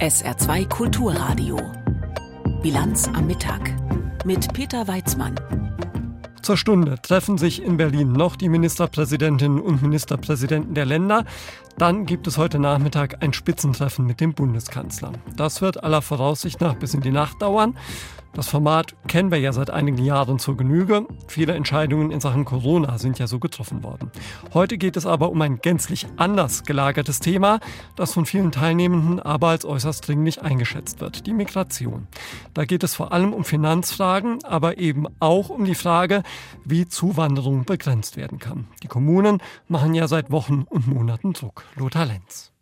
SR2 Kulturradio. Bilanz am Mittag mit Peter Weizmann. Zur Stunde treffen sich in Berlin noch die Ministerpräsidentinnen und Ministerpräsidenten der Länder. Dann gibt es heute Nachmittag ein Spitzentreffen mit dem Bundeskanzler. Das wird aller Voraussicht nach bis in die Nacht dauern. Das Format kennen wir ja seit einigen Jahren zur Genüge. Viele Entscheidungen in Sachen Corona sind ja so getroffen worden. Heute geht es aber um ein gänzlich anders gelagertes Thema, das von vielen Teilnehmenden aber als äußerst dringlich eingeschätzt wird, die Migration. Da geht es vor allem um Finanzfragen, aber eben auch um die Frage, wie Zuwanderung begrenzt werden kann. Die Kommunen machen ja seit Wochen und Monaten Druck. Lothar Lenz.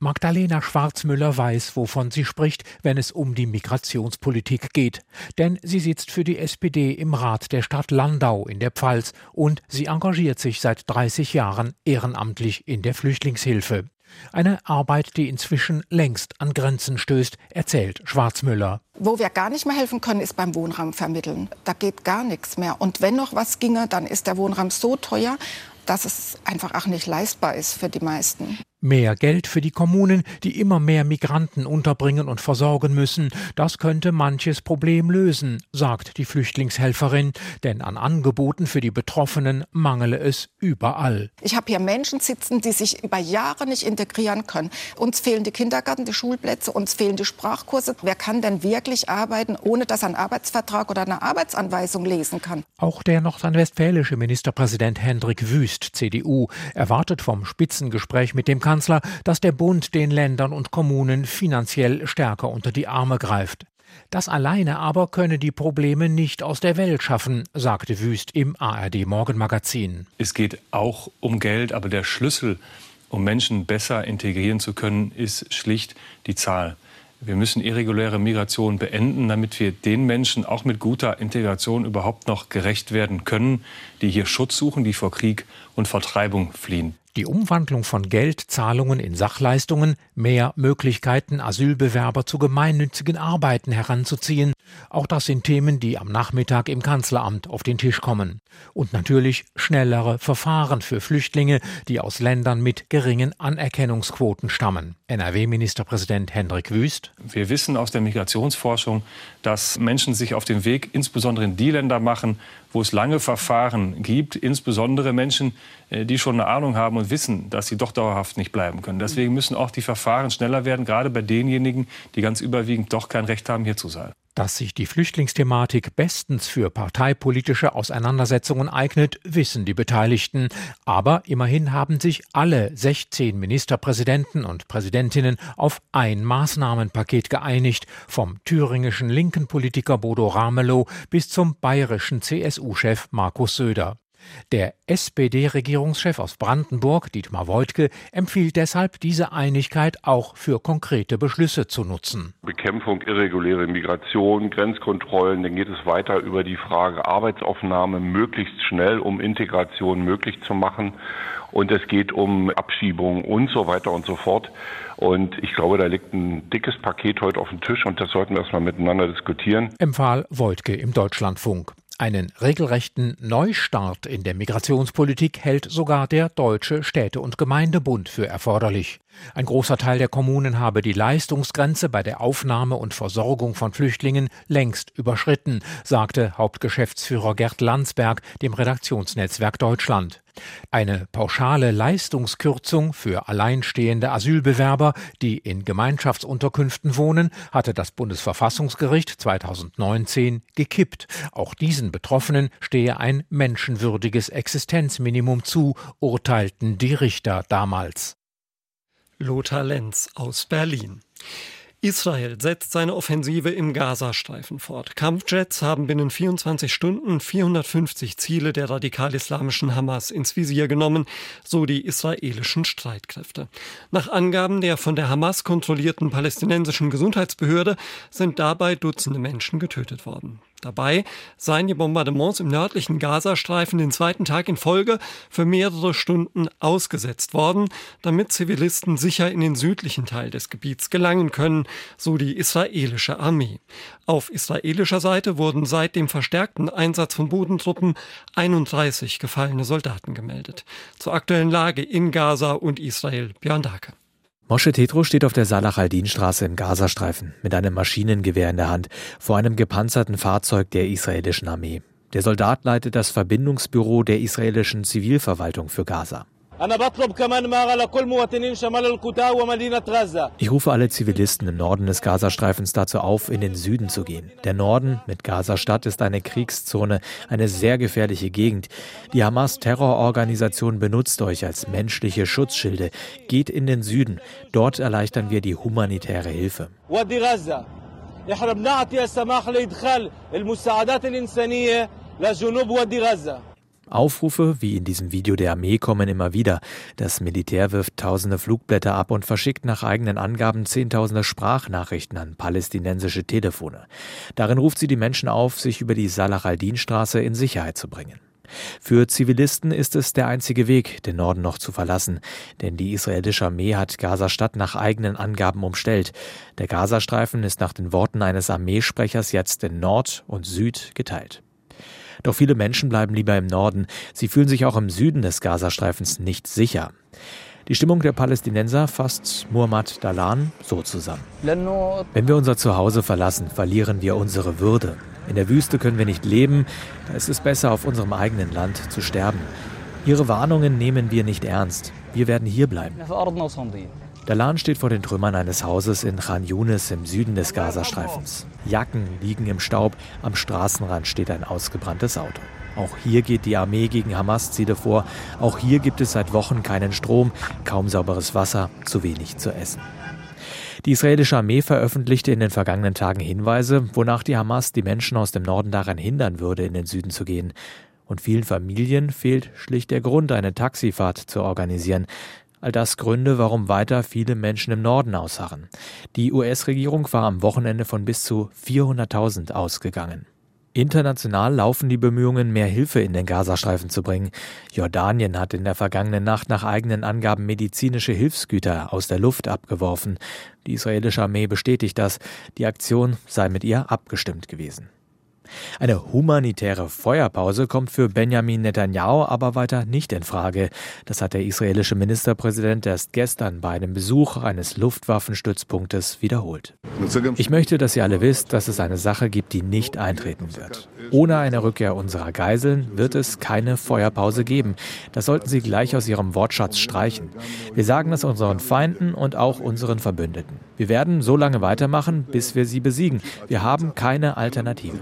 Magdalena Schwarzmüller weiß, wovon sie spricht, wenn es um die Migrationspolitik geht. Denn sie sitzt für die SPD im Rat der Stadt Landau in der Pfalz und sie engagiert sich seit 30 Jahren ehrenamtlich in der Flüchtlingshilfe. Eine Arbeit, die inzwischen längst an Grenzen stößt, erzählt Schwarzmüller. Wo wir gar nicht mehr helfen können, ist beim Wohnraum vermitteln. Da geht gar nichts mehr. Und wenn noch was ginge, dann ist der Wohnraum so teuer, dass es einfach auch nicht leistbar ist für die meisten. Mehr Geld für die Kommunen, die immer mehr Migranten unterbringen und versorgen müssen, das könnte manches Problem lösen, sagt die Flüchtlingshelferin, denn an Angeboten für die Betroffenen mangele es überall. Ich habe hier Menschen sitzen, die sich über Jahre nicht integrieren können. Uns fehlen die Kindergarten, die Schulplätze, uns fehlen die Sprachkurse. Wer kann denn wirklich arbeiten, ohne dass er einen Arbeitsvertrag oder eine Arbeitsanweisung lesen kann? Auch der nordrhein-westfälische Ministerpräsident Hendrik Wüst, CDU, erwartet vom Spitzengespräch mit dem Bundeskanzler, dass der Bund den Ländern und Kommunen finanziell stärker unter die Arme greift. Das alleine aber könne die Probleme nicht aus der Welt schaffen, sagte Wüst im ARD Morgenmagazin. Es geht auch um Geld, aber der Schlüssel, um Menschen besser integrieren zu können, ist schlicht die Zahl. Wir müssen irreguläre Migration beenden, damit wir den Menschen auch mit guter Integration überhaupt noch gerecht werden können, die hier Schutz suchen, die vor Krieg und Vertreibung fliehen. Die Umwandlung von Geldzahlungen in Sachleistungen, mehr Möglichkeiten, Asylbewerber zu gemeinnützigen Arbeiten heranzuziehen, auch das sind Themen, die am Nachmittag im Kanzleramt auf den Tisch kommen. Und natürlich schnellere Verfahren für Flüchtlinge, die aus Ländern mit geringen Anerkennungsquoten stammen. NRW-Ministerpräsident Hendrik Wüst. Wir wissen aus der Migrationsforschung, dass Menschen sich auf den Weg insbesondere in die Länder machen, wo es lange Verfahren gibt, insbesondere Menschen, äh, die schon eine Ahnung haben und wissen, dass sie doch dauerhaft nicht bleiben können. Deswegen müssen auch die Verfahren schneller werden, gerade bei denjenigen, die ganz überwiegend doch kein Recht haben, hier zu sein. Dass sich die Flüchtlingsthematik bestens für parteipolitische Auseinandersetzungen eignet, wissen die Beteiligten. Aber immerhin haben sich alle 16 Ministerpräsidenten und Präsidentinnen auf ein Maßnahmenpaket geeinigt, vom thüringischen linken Politiker Bodo Ramelow bis zum bayerischen CSU-Chef Markus Söder. Der SPD-Regierungschef aus Brandenburg, Dietmar Woidke, empfiehlt deshalb, diese Einigkeit auch für konkrete Beschlüsse zu nutzen. Bekämpfung irreguläre Migration, Grenzkontrollen, dann geht es weiter über die Frage Arbeitsaufnahme möglichst schnell, um Integration möglich zu machen. Und es geht um Abschiebung und so weiter und so fort. Und ich glaube, da liegt ein dickes Paket heute auf dem Tisch und das sollten wir erstmal miteinander diskutieren. Empfahl Woidke im Deutschlandfunk. Einen regelrechten Neustart in der Migrationspolitik hält sogar der Deutsche Städte- und Gemeindebund für erforderlich. Ein großer Teil der Kommunen habe die Leistungsgrenze bei der Aufnahme und Versorgung von Flüchtlingen längst überschritten, sagte Hauptgeschäftsführer Gerd Landsberg dem Redaktionsnetzwerk Deutschland. Eine pauschale Leistungskürzung für alleinstehende Asylbewerber, die in Gemeinschaftsunterkünften wohnen, hatte das Bundesverfassungsgericht 2019 gekippt. Auch diesen Betroffenen stehe ein menschenwürdiges Existenzminimum zu, urteilten die Richter damals. Lothar Lenz aus Berlin. Israel setzt seine Offensive im Gazastreifen fort. Kampfjets haben binnen 24 Stunden 450 Ziele der radikal-islamischen Hamas ins Visier genommen, so die israelischen Streitkräfte. Nach Angaben der von der Hamas kontrollierten palästinensischen Gesundheitsbehörde sind dabei Dutzende Menschen getötet worden. Dabei seien die Bombardements im nördlichen Gazastreifen den zweiten Tag in Folge für mehrere Stunden ausgesetzt worden, damit Zivilisten sicher in den südlichen Teil des Gebiets gelangen können, so die israelische Armee. Auf israelischer Seite wurden seit dem verstärkten Einsatz von Bodentruppen 31 gefallene Soldaten gemeldet. Zur aktuellen Lage in Gaza und Israel Björn Dake. Moshe Tetro steht auf der Salah al-Din-Straße im Gazastreifen mit einem Maschinengewehr in der Hand vor einem gepanzerten Fahrzeug der israelischen Armee. Der Soldat leitet das Verbindungsbüro der israelischen Zivilverwaltung für Gaza. Ich rufe alle Zivilisten im Norden des Gazastreifens dazu auf, in den Süden zu gehen. Der Norden mit Gaza-Stadt ist eine Kriegszone, eine sehr gefährliche Gegend. Die Hamas-Terrororganisation benutzt euch als menschliche Schutzschilde. Geht in den Süden. Dort erleichtern wir die humanitäre Hilfe. احنا بنعطي السماح لادخال المساعدات الانسانيه لجنوب وادي غزه Aufrufe wie in diesem Video der Armee kommen immer wieder. Das Militär wirft tausende Flugblätter ab und verschickt nach eigenen Angaben zehntausende Sprachnachrichten an palästinensische Telefone. Darin ruft sie die Menschen auf, sich über die Salah al-Din-Straße in Sicherheit zu bringen. Für Zivilisten ist es der einzige Weg, den Norden noch zu verlassen, denn die israelische Armee hat Gaza-Stadt nach eigenen Angaben umstellt. Der Gazastreifen ist nach den Worten eines Armeesprechers jetzt in Nord und Süd geteilt. Doch viele Menschen bleiben lieber im Norden. Sie fühlen sich auch im Süden des Gazastreifens nicht sicher. Die Stimmung der Palästinenser fasst Muhammad Dalan so zusammen. Wenn wir unser Zuhause verlassen, verlieren wir unsere Würde. In der Wüste können wir nicht leben, da ist es besser, auf unserem eigenen Land zu sterben. Ihre Warnungen nehmen wir nicht ernst. Wir werden hier bleiben. Dalan steht vor den Trümmern eines Hauses in Khan Yunis im Süden des Gazastreifens. Jacken liegen im Staub, am Straßenrand steht ein ausgebranntes Auto. Auch hier geht die Armee gegen Hamas-Ziele vor. Auch hier gibt es seit Wochen keinen Strom, kaum sauberes Wasser, zu wenig zu essen. Die israelische Armee veröffentlichte in den vergangenen Tagen Hinweise, wonach die Hamas die Menschen aus dem Norden daran hindern würde, in den Süden zu gehen. Und vielen Familien fehlt schlicht der Grund, eine Taxifahrt zu organisieren. All das Gründe, warum weiter viele Menschen im Norden ausharren. Die US-Regierung war am Wochenende von bis zu 400.000 ausgegangen. International laufen die Bemühungen, mehr Hilfe in den Gazastreifen zu bringen. Jordanien hat in der vergangenen Nacht nach eigenen Angaben medizinische Hilfsgüter aus der Luft abgeworfen. Die israelische Armee bestätigt das. Die Aktion sei mit ihr abgestimmt gewesen. Eine humanitäre Feuerpause kommt für Benjamin Netanyahu aber weiter nicht in Frage. Das hat der israelische Ministerpräsident erst gestern bei einem Besuch eines Luftwaffenstützpunktes wiederholt. Ich möchte, dass ihr alle wisst, dass es eine Sache gibt, die nicht eintreten wird. Ohne eine Rückkehr unserer Geiseln wird es keine Feuerpause geben. Das sollten Sie gleich aus Ihrem Wortschatz streichen. Wir sagen das unseren Feinden und auch unseren Verbündeten. Wir werden so lange weitermachen, bis wir sie besiegen. Wir haben keine Alternative.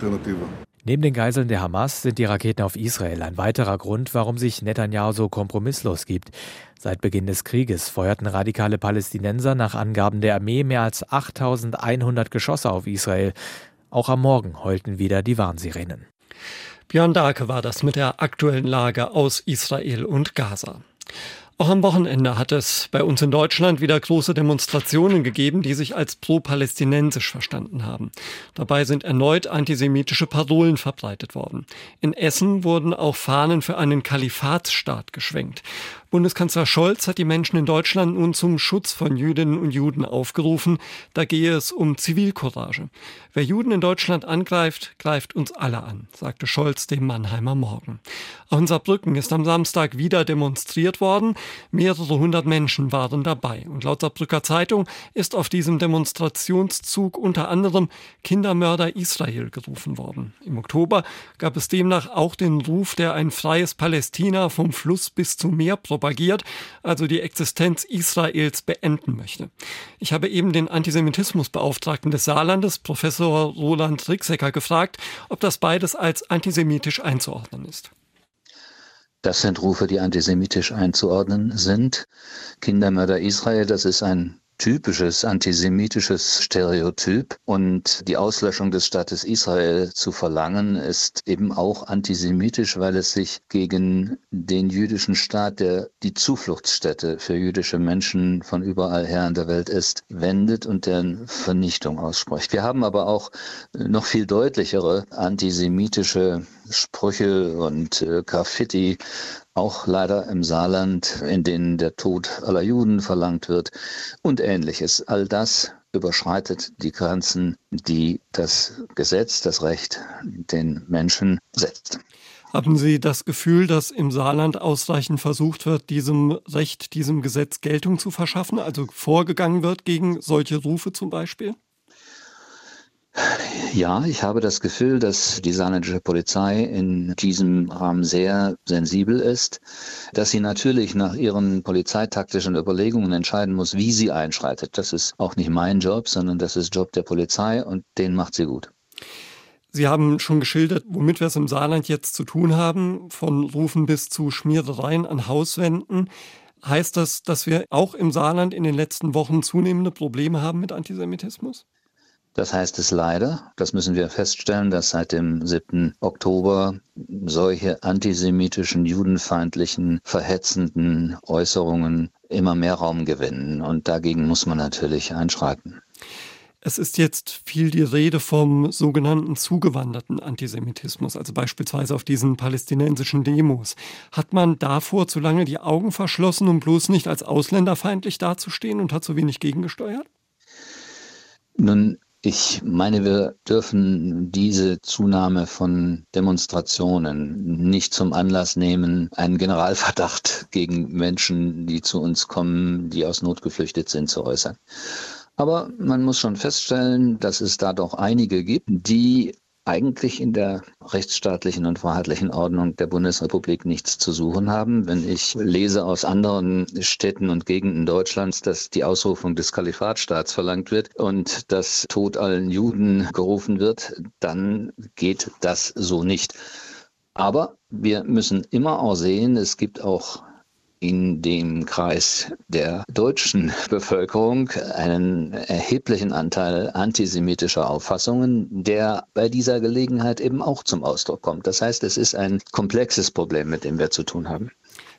Neben den Geiseln der Hamas sind die Raketen auf Israel ein weiterer Grund, warum sich Netanyahu so kompromisslos gibt. Seit Beginn des Krieges feuerten radikale Palästinenser nach Angaben der Armee mehr als 8100 Geschosse auf Israel. Auch am Morgen heulten wieder die Warnsirenen. Björn Darke war das mit der aktuellen Lage aus Israel und Gaza. Auch am Wochenende hat es bei uns in Deutschland wieder große Demonstrationen gegeben, die sich als pro-palästinensisch verstanden haben. Dabei sind erneut antisemitische Parolen verbreitet worden. In Essen wurden auch Fahnen für einen Kalifatsstaat geschwenkt. Bundeskanzler Scholz hat die Menschen in Deutschland nun zum Schutz von Jüdinnen und Juden aufgerufen. Da gehe es um Zivilcourage. Wer Juden in Deutschland angreift, greift uns alle an, sagte Scholz dem Mannheimer Morgen. Auch in Saarbrücken ist am Samstag wieder demonstriert worden. Mehrere hundert Menschen waren dabei. Und laut Saarbrücker Zeitung ist auf diesem Demonstrationszug unter anderem Kindermörder Israel gerufen worden. Im Oktober gab es demnach auch den Ruf, der ein freies Palästina vom Fluss bis zum Meer propagiert, also die Existenz Israels beenden möchte. Ich habe eben den Antisemitismusbeauftragten des Saarlandes, Professor Roland Rixecker, gefragt, ob das beides als antisemitisch einzuordnen ist. Das sind Rufe, die antisemitisch einzuordnen sind. Kindermörder Israel, das ist ein typisches antisemitisches Stereotyp und die Auslöschung des Staates Israel zu verlangen, ist eben auch antisemitisch, weil es sich gegen den jüdischen Staat, der die Zufluchtsstätte für jüdische Menschen von überall her in der Welt ist, wendet und deren Vernichtung ausspricht. Wir haben aber auch noch viel deutlichere antisemitische Sprüche und äh, Graffiti auch leider im Saarland, in denen der Tod aller Juden verlangt wird und ähnliches. All das überschreitet die Grenzen, die das Gesetz, das Recht den Menschen setzt. Haben Sie das Gefühl, dass im Saarland ausreichend versucht wird, diesem Recht, diesem Gesetz Geltung zu verschaffen, also vorgegangen wird gegen solche Rufe zum Beispiel? Ja, ich habe das Gefühl, dass die saarländische Polizei in diesem Rahmen sehr sensibel ist, dass sie natürlich nach ihren polizeitaktischen Überlegungen entscheiden muss, wie sie einschreitet. Das ist auch nicht mein Job, sondern das ist Job der Polizei und den macht sie gut. Sie haben schon geschildert, womit wir es im Saarland jetzt zu tun haben, von Rufen bis zu Schmierereien an Hauswänden. Heißt das, dass wir auch im Saarland in den letzten Wochen zunehmende Probleme haben mit Antisemitismus? Das heißt es leider, das müssen wir feststellen, dass seit dem 7. Oktober solche antisemitischen, judenfeindlichen, verhetzenden Äußerungen immer mehr Raum gewinnen. Und dagegen muss man natürlich einschreiten. Es ist jetzt viel die Rede vom sogenannten zugewanderten Antisemitismus, also beispielsweise auf diesen palästinensischen Demos. Hat man davor zu lange die Augen verschlossen, um bloß nicht als ausländerfeindlich dazustehen und hat so wenig gegengesteuert? Nun, ich meine, wir dürfen diese Zunahme von Demonstrationen nicht zum Anlass nehmen, einen Generalverdacht gegen Menschen, die zu uns kommen, die aus Not geflüchtet sind, zu äußern. Aber man muss schon feststellen, dass es da doch einige gibt, die eigentlich in der rechtsstaatlichen und freiheitlichen Ordnung der Bundesrepublik nichts zu suchen haben. Wenn ich lese aus anderen Städten und Gegenden Deutschlands, dass die Ausrufung des Kalifatstaats verlangt wird und dass Tod allen Juden gerufen wird, dann geht das so nicht. Aber wir müssen immer auch sehen, es gibt auch in dem Kreis der deutschen Bevölkerung einen erheblichen Anteil antisemitischer Auffassungen, der bei dieser Gelegenheit eben auch zum Ausdruck kommt. Das heißt, es ist ein komplexes Problem, mit dem wir zu tun haben.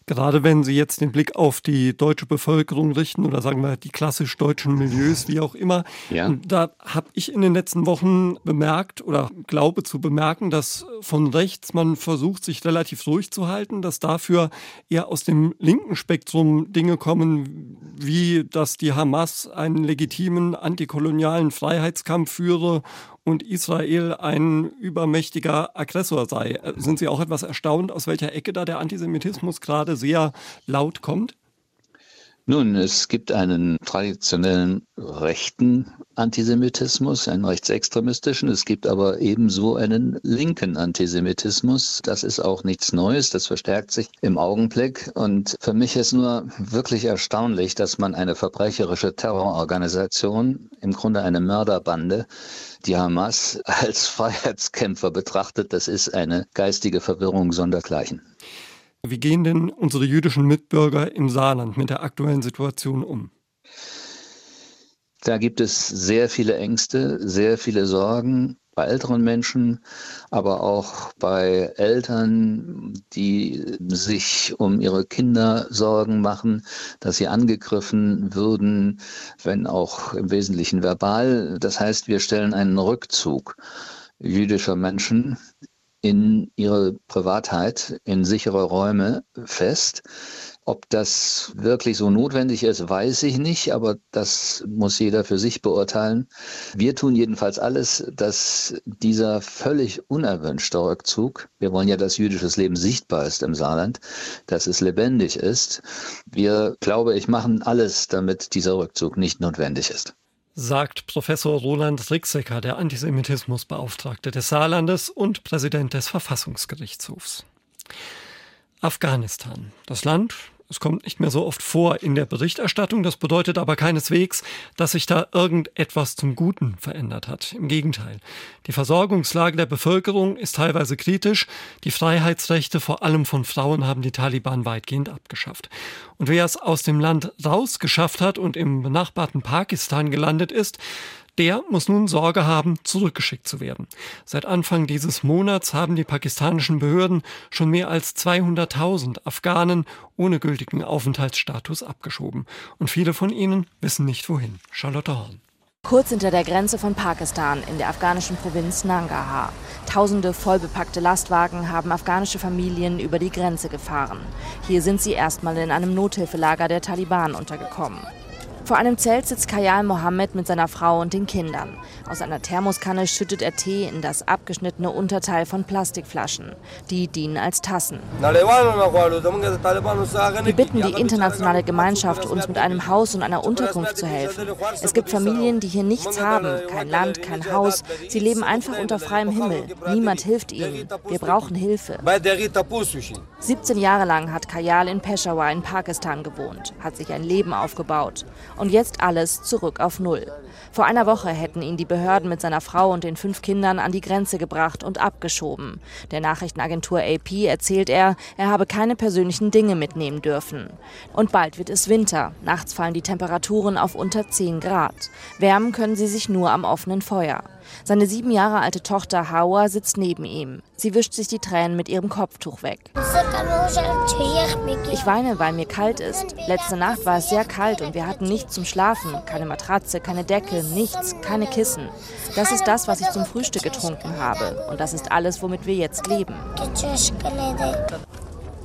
Gerade wenn Sie jetzt den Blick auf die deutsche Bevölkerung richten oder sagen wir die klassisch deutschen Milieus, wie auch immer, ja. da habe ich in den letzten Wochen bemerkt oder glaube zu bemerken, dass von rechts man versucht, sich relativ ruhig zu halten, dass dafür eher aus dem linken Spektrum Dinge kommen, wie dass die Hamas einen legitimen antikolonialen Freiheitskampf führe und Israel ein übermächtiger Aggressor sei. Äh, sind Sie auch etwas erstaunt, aus welcher Ecke da der Antisemitismus gerade sehr laut kommt? Nun, es gibt einen traditionellen rechten Antisemitismus, einen rechtsextremistischen. Es gibt aber ebenso einen linken Antisemitismus. Das ist auch nichts Neues. Das verstärkt sich im Augenblick. Und für mich ist nur wirklich erstaunlich, dass man eine verbrecherische Terrororganisation, im Grunde eine Mörderbande, die Hamas als Freiheitskämpfer betrachtet. Das ist eine geistige Verwirrung sondergleichen. Wie gehen denn unsere jüdischen Mitbürger im Saarland mit der aktuellen Situation um? Da gibt es sehr viele Ängste, sehr viele Sorgen bei älteren Menschen, aber auch bei Eltern, die sich um ihre Kinder Sorgen machen, dass sie angegriffen würden, wenn auch im Wesentlichen verbal. Das heißt, wir stellen einen Rückzug jüdischer Menschen in ihre Privatheit, in sichere Räume fest. Ob das wirklich so notwendig ist, weiß ich nicht, aber das muss jeder für sich beurteilen. Wir tun jedenfalls alles, dass dieser völlig unerwünschte Rückzug, wir wollen ja, dass jüdisches Leben sichtbar ist im Saarland, dass es lebendig ist. Wir, glaube ich, machen alles, damit dieser Rückzug nicht notwendig ist sagt Professor Roland Rixecker, der Antisemitismusbeauftragte des Saarlandes und Präsident des Verfassungsgerichtshofs. Afghanistan. Das Land Es kommt nicht mehr so oft vor in der Berichterstattung. Das bedeutet aber keineswegs, dass sich da irgendetwas zum Guten verändert hat. Im Gegenteil. Die Versorgungslage der Bevölkerung ist teilweise kritisch. Die Freiheitsrechte, vor allem von Frauen, haben die Taliban weitgehend abgeschafft. Und wer es aus dem Land rausgeschafft hat und im benachbarten Pakistan gelandet ist, der muss nun Sorge haben, zurückgeschickt zu werden. Seit Anfang dieses Monats haben die pakistanischen Behörden schon mehr als 200.000 Afghanen ohne gültigen Aufenthaltsstatus abgeschoben. Und viele von ihnen wissen nicht wohin. Charlotte Horn. Kurz hinter der Grenze von Pakistan in der afghanischen Provinz Nangarhar. Tausende vollbepackte Lastwagen haben afghanische Familien über die Grenze gefahren. Hier sind sie erstmal in einem Nothilfelager der Taliban untergekommen. Vor einem Zelt sitzt Kayal Mohammed mit seiner Frau und den Kindern. Aus einer Thermoskanne schüttet er Tee in das abgeschnittene Unterteil von Plastikflaschen. Die dienen als Tassen. Wir bitten die internationale Gemeinschaft, uns mit einem Haus und einer Unterkunft zu helfen. Es gibt Familien, die hier nichts haben, kein Land, kein Haus. Sie leben einfach unter freiem Himmel. Niemand hilft ihnen. Wir brauchen Hilfe. 17 Jahre lang hat Kayal in Peshawar in Pakistan gewohnt, hat sich ein Leben aufgebaut. Und jetzt alles zurück auf Null. Vor einer Woche hätten ihn die Behörden mit seiner Frau und den fünf Kindern an die Grenze gebracht und abgeschoben. Der Nachrichtenagentur AP erzählt er, er habe keine persönlichen Dinge mitnehmen dürfen. Und bald wird es Winter. Nachts fallen die Temperaturen auf unter 10 Grad. Wärmen können sie sich nur am offenen Feuer. Seine sieben Jahre alte Tochter Hawa sitzt neben ihm. Sie wischt sich die Tränen mit ihrem Kopftuch weg. Ich weine, weil mir kalt ist. Letzte Nacht war es sehr kalt und wir hatten nichts zum Schlafen. Keine Matratze, keine Decke, nichts, keine Kissen. Das ist das, was ich zum Frühstück getrunken habe. Und das ist alles, womit wir jetzt leben.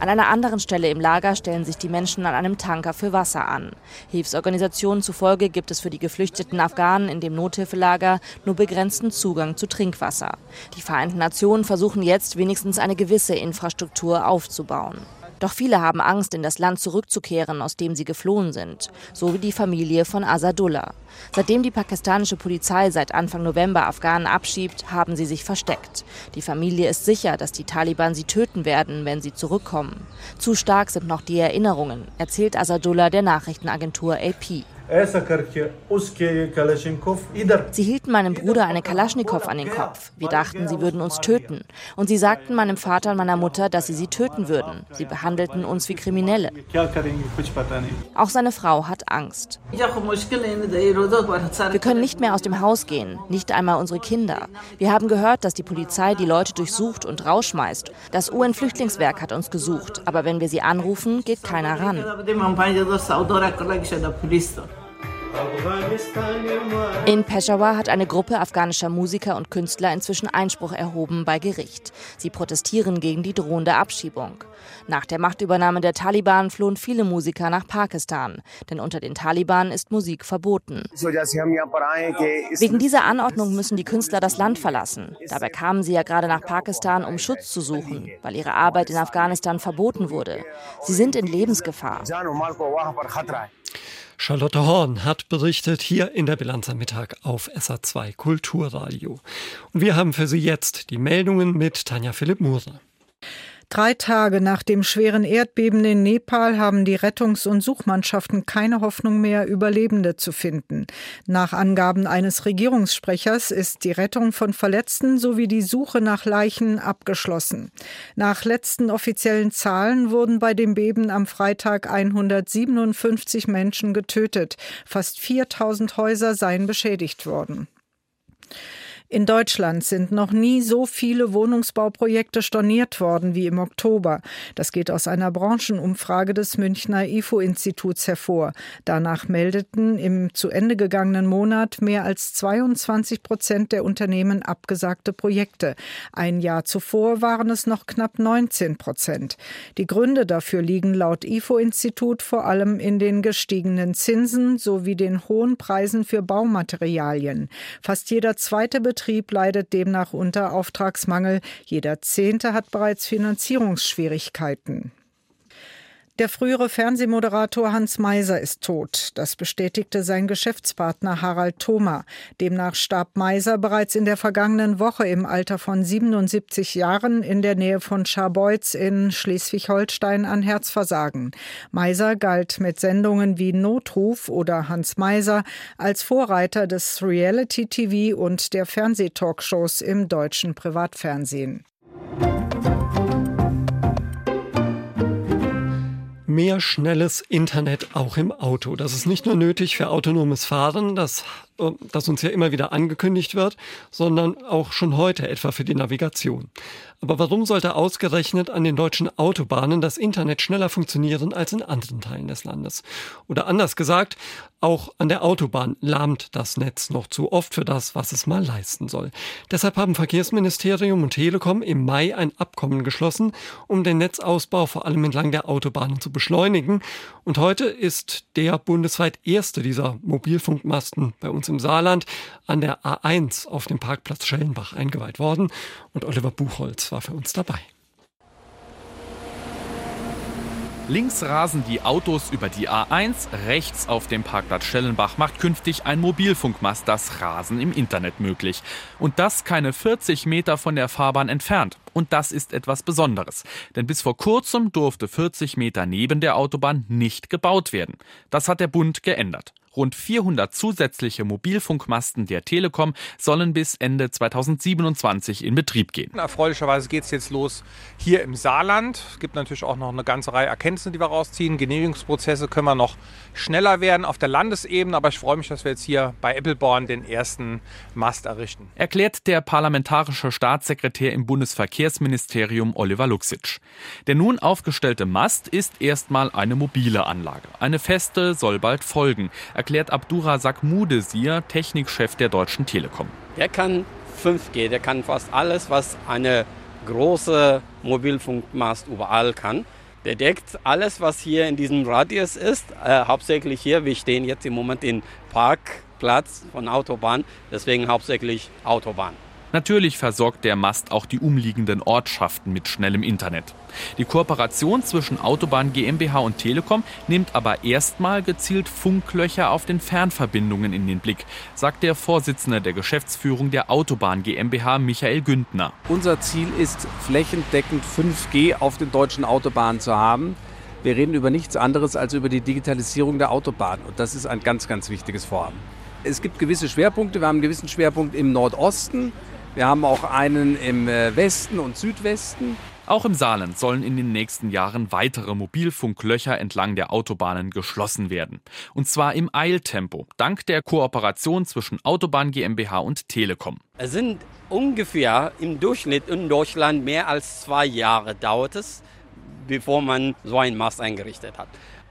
An einer anderen Stelle im Lager stellen sich die Menschen an einem Tanker für Wasser an. Hilfsorganisationen zufolge gibt es für die geflüchteten Afghanen in dem Nothilfelager nur begrenzten Zugang zu Trinkwasser. Die Vereinten Nationen versuchen jetzt wenigstens eine gewisse Infrastruktur aufzubauen. Doch viele haben Angst, in das Land zurückzukehren, aus dem sie geflohen sind, so wie die Familie von Asadullah. Seitdem die pakistanische Polizei seit Anfang November Afghanen abschiebt, haben sie sich versteckt. Die Familie ist sicher, dass die Taliban sie töten werden, wenn sie zurückkommen. Zu stark sind noch die Erinnerungen, erzählt Asadullah der Nachrichtenagentur AP. Sie hielten meinem Bruder eine Kalaschnikow an den Kopf. Wir dachten, sie würden uns töten. Und sie sagten meinem Vater und meiner Mutter, dass sie sie töten würden. Sie behandelten uns wie Kriminelle. Auch seine Frau hat Angst. Wir können nicht mehr aus dem Haus gehen, nicht einmal unsere Kinder. Wir haben gehört, dass die Polizei die Leute durchsucht und rausschmeißt. Das UN-Flüchtlingswerk hat uns gesucht, aber wenn wir sie anrufen, geht keiner ran. In Peshawar hat eine Gruppe afghanischer Musiker und Künstler inzwischen Einspruch erhoben bei Gericht. Sie protestieren gegen die drohende Abschiebung. Nach der Machtübernahme der Taliban flohen viele Musiker nach Pakistan, denn unter den Taliban ist Musik verboten. Wegen dieser Anordnung müssen die Künstler das Land verlassen. Dabei kamen sie ja gerade nach Pakistan, um Schutz zu suchen, weil ihre Arbeit in Afghanistan verboten wurde. Sie sind in Lebensgefahr. Charlotte Horn hat berichtet hier in der Bilanz am Mittag auf SA2 Kulturradio. Und wir haben für Sie jetzt die Meldungen mit Tanja Philipp Murer. Drei Tage nach dem schweren Erdbeben in Nepal haben die Rettungs- und Suchmannschaften keine Hoffnung mehr, Überlebende zu finden. Nach Angaben eines Regierungssprechers ist die Rettung von Verletzten sowie die Suche nach Leichen abgeschlossen. Nach letzten offiziellen Zahlen wurden bei dem Beben am Freitag 157 Menschen getötet. Fast 4000 Häuser seien beschädigt worden. In Deutschland sind noch nie so viele Wohnungsbauprojekte storniert worden wie im Oktober. Das geht aus einer Branchenumfrage des Münchner IFO-Instituts hervor. Danach meldeten im zu Ende gegangenen Monat mehr als 22 Prozent der Unternehmen abgesagte Projekte. Ein Jahr zuvor waren es noch knapp 19 Prozent. Die Gründe dafür liegen laut IFO-Institut vor allem in den gestiegenen Zinsen sowie den hohen Preisen für Baumaterialien. Fast jeder zweite Betrieb Betrieb leidet demnach unter Auftragsmangel. Jeder Zehnte hat bereits Finanzierungsschwierigkeiten. Der frühere Fernsehmoderator Hans Meiser ist tot. Das bestätigte sein Geschäftspartner Harald Thoma. Demnach starb Meiser bereits in der vergangenen Woche im Alter von 77 Jahren in der Nähe von Scharbeutz in Schleswig-Holstein an Herzversagen. Meiser galt mit Sendungen wie Notruf oder Hans Meiser als Vorreiter des Reality-TV und der Fernsehtalkshows im deutschen Privatfernsehen. Mehr schnelles Internet auch im Auto. Das ist nicht nur nötig für autonomes Fahren, das das uns ja immer wieder angekündigt wird, sondern auch schon heute etwa für die Navigation. Aber warum sollte ausgerechnet an den deutschen Autobahnen das Internet schneller funktionieren als in anderen Teilen des Landes? Oder anders gesagt, auch an der Autobahn lahmt das Netz noch zu oft für das, was es mal leisten soll. Deshalb haben Verkehrsministerium und Telekom im Mai ein Abkommen geschlossen, um den Netzausbau vor allem entlang der Autobahnen zu beschleunigen. Und heute ist der bundesweit erste dieser Mobilfunkmasten bei uns im Saarland an der A1 auf dem Parkplatz Schellenbach eingeweiht worden und Oliver Buchholz war für uns dabei. Links rasen die Autos über die A1, rechts auf dem Parkplatz Schellenbach macht künftig ein Mobilfunkmast das Rasen im Internet möglich. Und das keine 40 Meter von der Fahrbahn entfernt. Und das ist etwas Besonderes. Denn bis vor kurzem durfte 40 Meter neben der Autobahn nicht gebaut werden. Das hat der Bund geändert. Rund 400 zusätzliche Mobilfunkmasten der Telekom sollen bis Ende 2027 in Betrieb gehen. Erfreulicherweise geht es jetzt los hier im Saarland. Es gibt natürlich auch noch eine ganze Reihe Erkenntnisse, die wir rausziehen. Genehmigungsprozesse können wir noch schneller werden auf der Landesebene, aber ich freue mich, dass wir jetzt hier bei Eppelborn den ersten Mast errichten. Erklärt der parlamentarische Staatssekretär im Bundesverkehrsministerium Oliver Luxic. Der nun aufgestellte Mast ist erstmal eine mobile Anlage. Eine feste soll bald folgen erklärt Abdurazak Mudesir, Technikchef der Deutschen Telekom. Der kann 5G, der kann fast alles, was eine große Mobilfunkmast überall kann. Der deckt alles, was hier in diesem Radius ist, äh, hauptsächlich hier. Wir stehen jetzt im Moment im Parkplatz von Autobahn, deswegen hauptsächlich Autobahn. Natürlich versorgt der Mast auch die umliegenden Ortschaften mit schnellem Internet. Die Kooperation zwischen Autobahn GmbH und Telekom nimmt aber erstmal gezielt Funklöcher auf den Fernverbindungen in den Blick, sagt der Vorsitzende der Geschäftsführung der Autobahn GmbH Michael Güntner. Unser Ziel ist flächendeckend 5G auf den deutschen Autobahnen zu haben. Wir reden über nichts anderes als über die Digitalisierung der Autobahn und das ist ein ganz, ganz wichtiges Vorhaben. Es gibt gewisse Schwerpunkte. Wir haben einen gewissen Schwerpunkt im Nordosten. Wir haben auch einen im äh, Westen und Südwesten. Auch im Saarland sollen in den nächsten Jahren weitere Mobilfunklöcher entlang der Autobahnen geschlossen werden. Und zwar im Eiltempo, dank der Kooperation zwischen Autobahn GmbH und Telekom. Es sind ungefähr im Durchschnitt in Deutschland mehr als zwei Jahre dauert es, bevor man so einen Mast eingerichtet hat.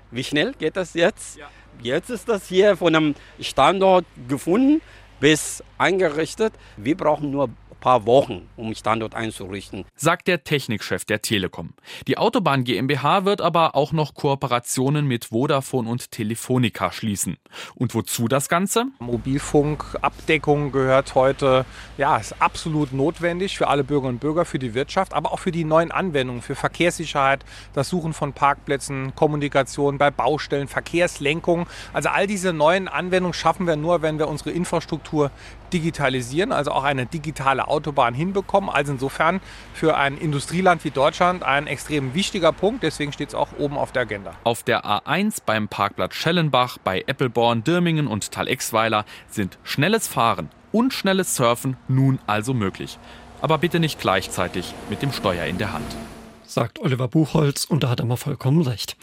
Wie schnell geht das jetzt? Jetzt ist das hier von einem Standort gefunden bis eingerichtet. Wir brauchen nur paar Wochen, um Standort einzurichten. Sagt der Technikchef der Telekom. Die Autobahn GmbH wird aber auch noch Kooperationen mit Vodafone und Telefonica schließen. Und wozu das Ganze? Mobilfunkabdeckung gehört heute, ja, ist absolut notwendig für alle Bürgerinnen und Bürger, für die Wirtschaft, aber auch für die neuen Anwendungen, für Verkehrssicherheit, das Suchen von Parkplätzen, Kommunikation bei Baustellen, Verkehrslenkung. Also all diese neuen Anwendungen schaffen wir nur, wenn wir unsere Infrastruktur digitalisieren, also auch eine digitale Autobahn hinbekommen. Also insofern für ein Industrieland wie Deutschland ein extrem wichtiger Punkt. Deswegen steht es auch oben auf der Agenda. Auf der A1 beim Parkplatz Schellenbach, bei Eppelborn, Dirmingen und Tal-Exweiler sind schnelles Fahren und schnelles Surfen nun also möglich. Aber bitte nicht gleichzeitig mit dem Steuer in der Hand. Sagt Oliver Buchholz und da hat er mal vollkommen recht.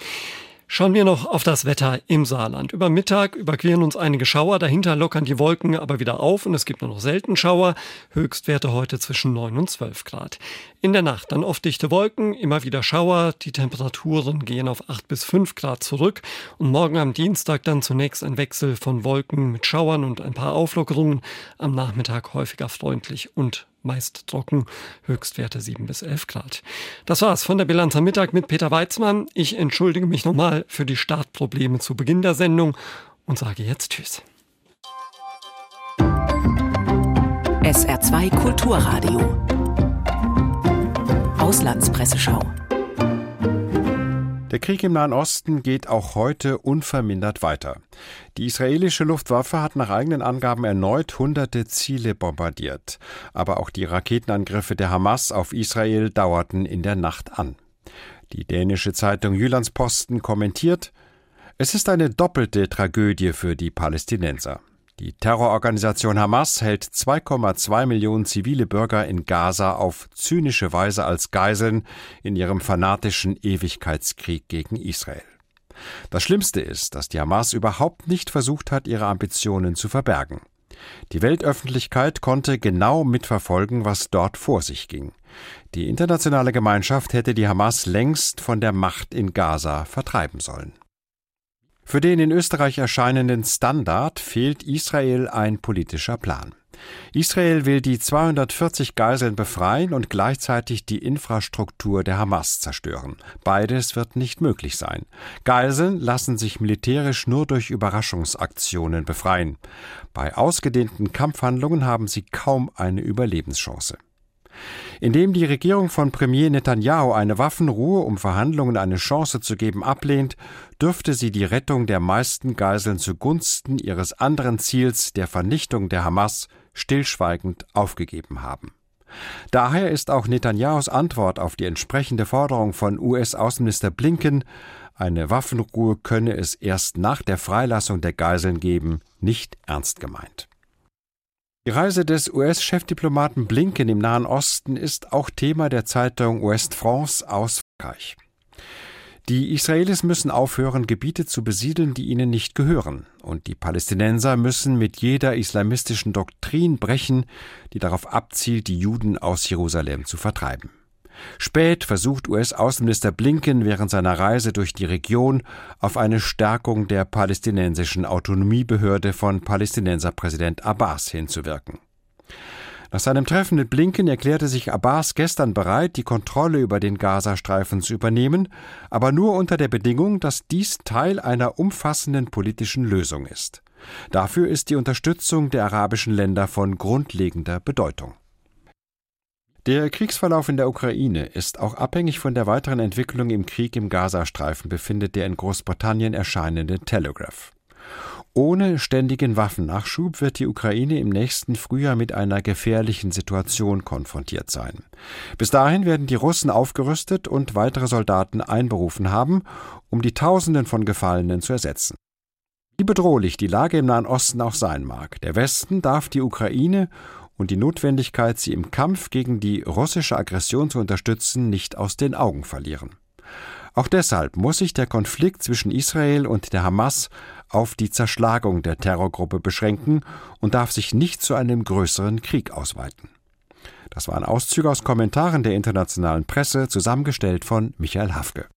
Schauen wir noch auf das Wetter im Saarland. Über Mittag überqueren uns einige Schauer, dahinter lockern die Wolken aber wieder auf und es gibt nur noch selten Schauer. Höchstwerte heute zwischen 9 und 12 Grad. In der Nacht dann oft dichte Wolken, immer wieder Schauer, die Temperaturen gehen auf 8 bis 5 Grad zurück und morgen am Dienstag dann zunächst ein Wechsel von Wolken mit Schauern und ein paar Auflockerungen, am Nachmittag häufiger freundlich und meist trocken, Höchstwerte 7 bis 11 Grad. Das war's von der Bilanz am Mittag mit Peter Weizmann. Ich entschuldige mich nochmal für die Startprobleme zu Beginn der Sendung und sage jetzt Tschüss. SR2 Kulturradio Auslandspresseschau Der Krieg im Nahen Osten geht auch heute unvermindert weiter. Die israelische Luftwaffe hat nach eigenen Angaben erneut hunderte Ziele bombardiert. Aber auch die Raketenangriffe der Hamas auf Israel dauerten in der Nacht an. Die dänische Zeitung Jyllandsposten kommentiert, es ist eine doppelte Tragödie für die Palästinenser. Die Terrororganisation Hamas hält 2,2 Millionen zivile Bürger in Gaza auf zynische Weise als Geiseln in ihrem fanatischen Ewigkeitskrieg gegen Israel. Das Schlimmste ist, dass die Hamas überhaupt nicht versucht hat, ihre Ambitionen zu verbergen. Die Weltöffentlichkeit konnte genau mitverfolgen, was dort vor sich ging. Die internationale Gemeinschaft hätte die Hamas längst von der Macht in Gaza vertreiben sollen. Für den in Österreich erscheinenden Standard fehlt Israel ein politischer Plan. Israel will die 240 Geiseln befreien und gleichzeitig die Infrastruktur der Hamas zerstören. Beides wird nicht möglich sein. Geiseln lassen sich militärisch nur durch Überraschungsaktionen befreien. Bei ausgedehnten Kampfhandlungen haben sie kaum eine Überlebenschance. Indem die Regierung von Premier Netanyahu eine Waffenruhe, um Verhandlungen eine Chance zu geben, ablehnt, dürfte sie die Rettung der meisten Geiseln zugunsten ihres anderen Ziels, der Vernichtung der Hamas, stillschweigend aufgegeben haben. Daher ist auch Netanyahus Antwort auf die entsprechende Forderung von US-Außenminister Blinken, eine Waffenruhe könne es erst nach der Freilassung der Geiseln geben, nicht ernst gemeint. Die Reise des US-Chefdiplomaten Blinken im Nahen Osten ist auch Thema der Zeitung West France aus Frankreich. Die Israelis müssen aufhören, Gebiete zu besiedeln, die ihnen nicht gehören, und die Palästinenser müssen mit jeder islamistischen Doktrin brechen, die darauf abzielt, die Juden aus Jerusalem zu vertreiben. Spät versucht US-Außenminister Blinken während seiner Reise durch die Region auf eine Stärkung der palästinensischen Autonomiebehörde von Palästinenserpräsident Abbas hinzuwirken. Nach seinem Treffen mit Blinken erklärte sich Abbas gestern bereit, die Kontrolle über den Gazastreifen zu übernehmen, aber nur unter der Bedingung, dass dies Teil einer umfassenden politischen Lösung ist. Dafür ist die Unterstützung der arabischen Länder von grundlegender Bedeutung. Der Kriegsverlauf in der Ukraine ist auch abhängig von der weiteren Entwicklung im Krieg im Gazastreifen, befindet der in Großbritannien erscheinende Telegraph. Ohne ständigen Waffennachschub wird die Ukraine im nächsten Frühjahr mit einer gefährlichen Situation konfrontiert sein. Bis dahin werden die Russen aufgerüstet und weitere Soldaten einberufen haben, um die Tausenden von Gefallenen zu ersetzen. Wie bedrohlich die Lage im Nahen Osten auch sein mag, der Westen darf die Ukraine und die Notwendigkeit, sie im Kampf gegen die russische Aggression zu unterstützen, nicht aus den Augen verlieren. Auch deshalb muss sich der Konflikt zwischen Israel und der Hamas auf die Zerschlagung der Terrorgruppe beschränken und darf sich nicht zu einem größeren Krieg ausweiten. Das waren Auszüge aus Kommentaren der internationalen Presse, zusammengestellt von Michael Hafke.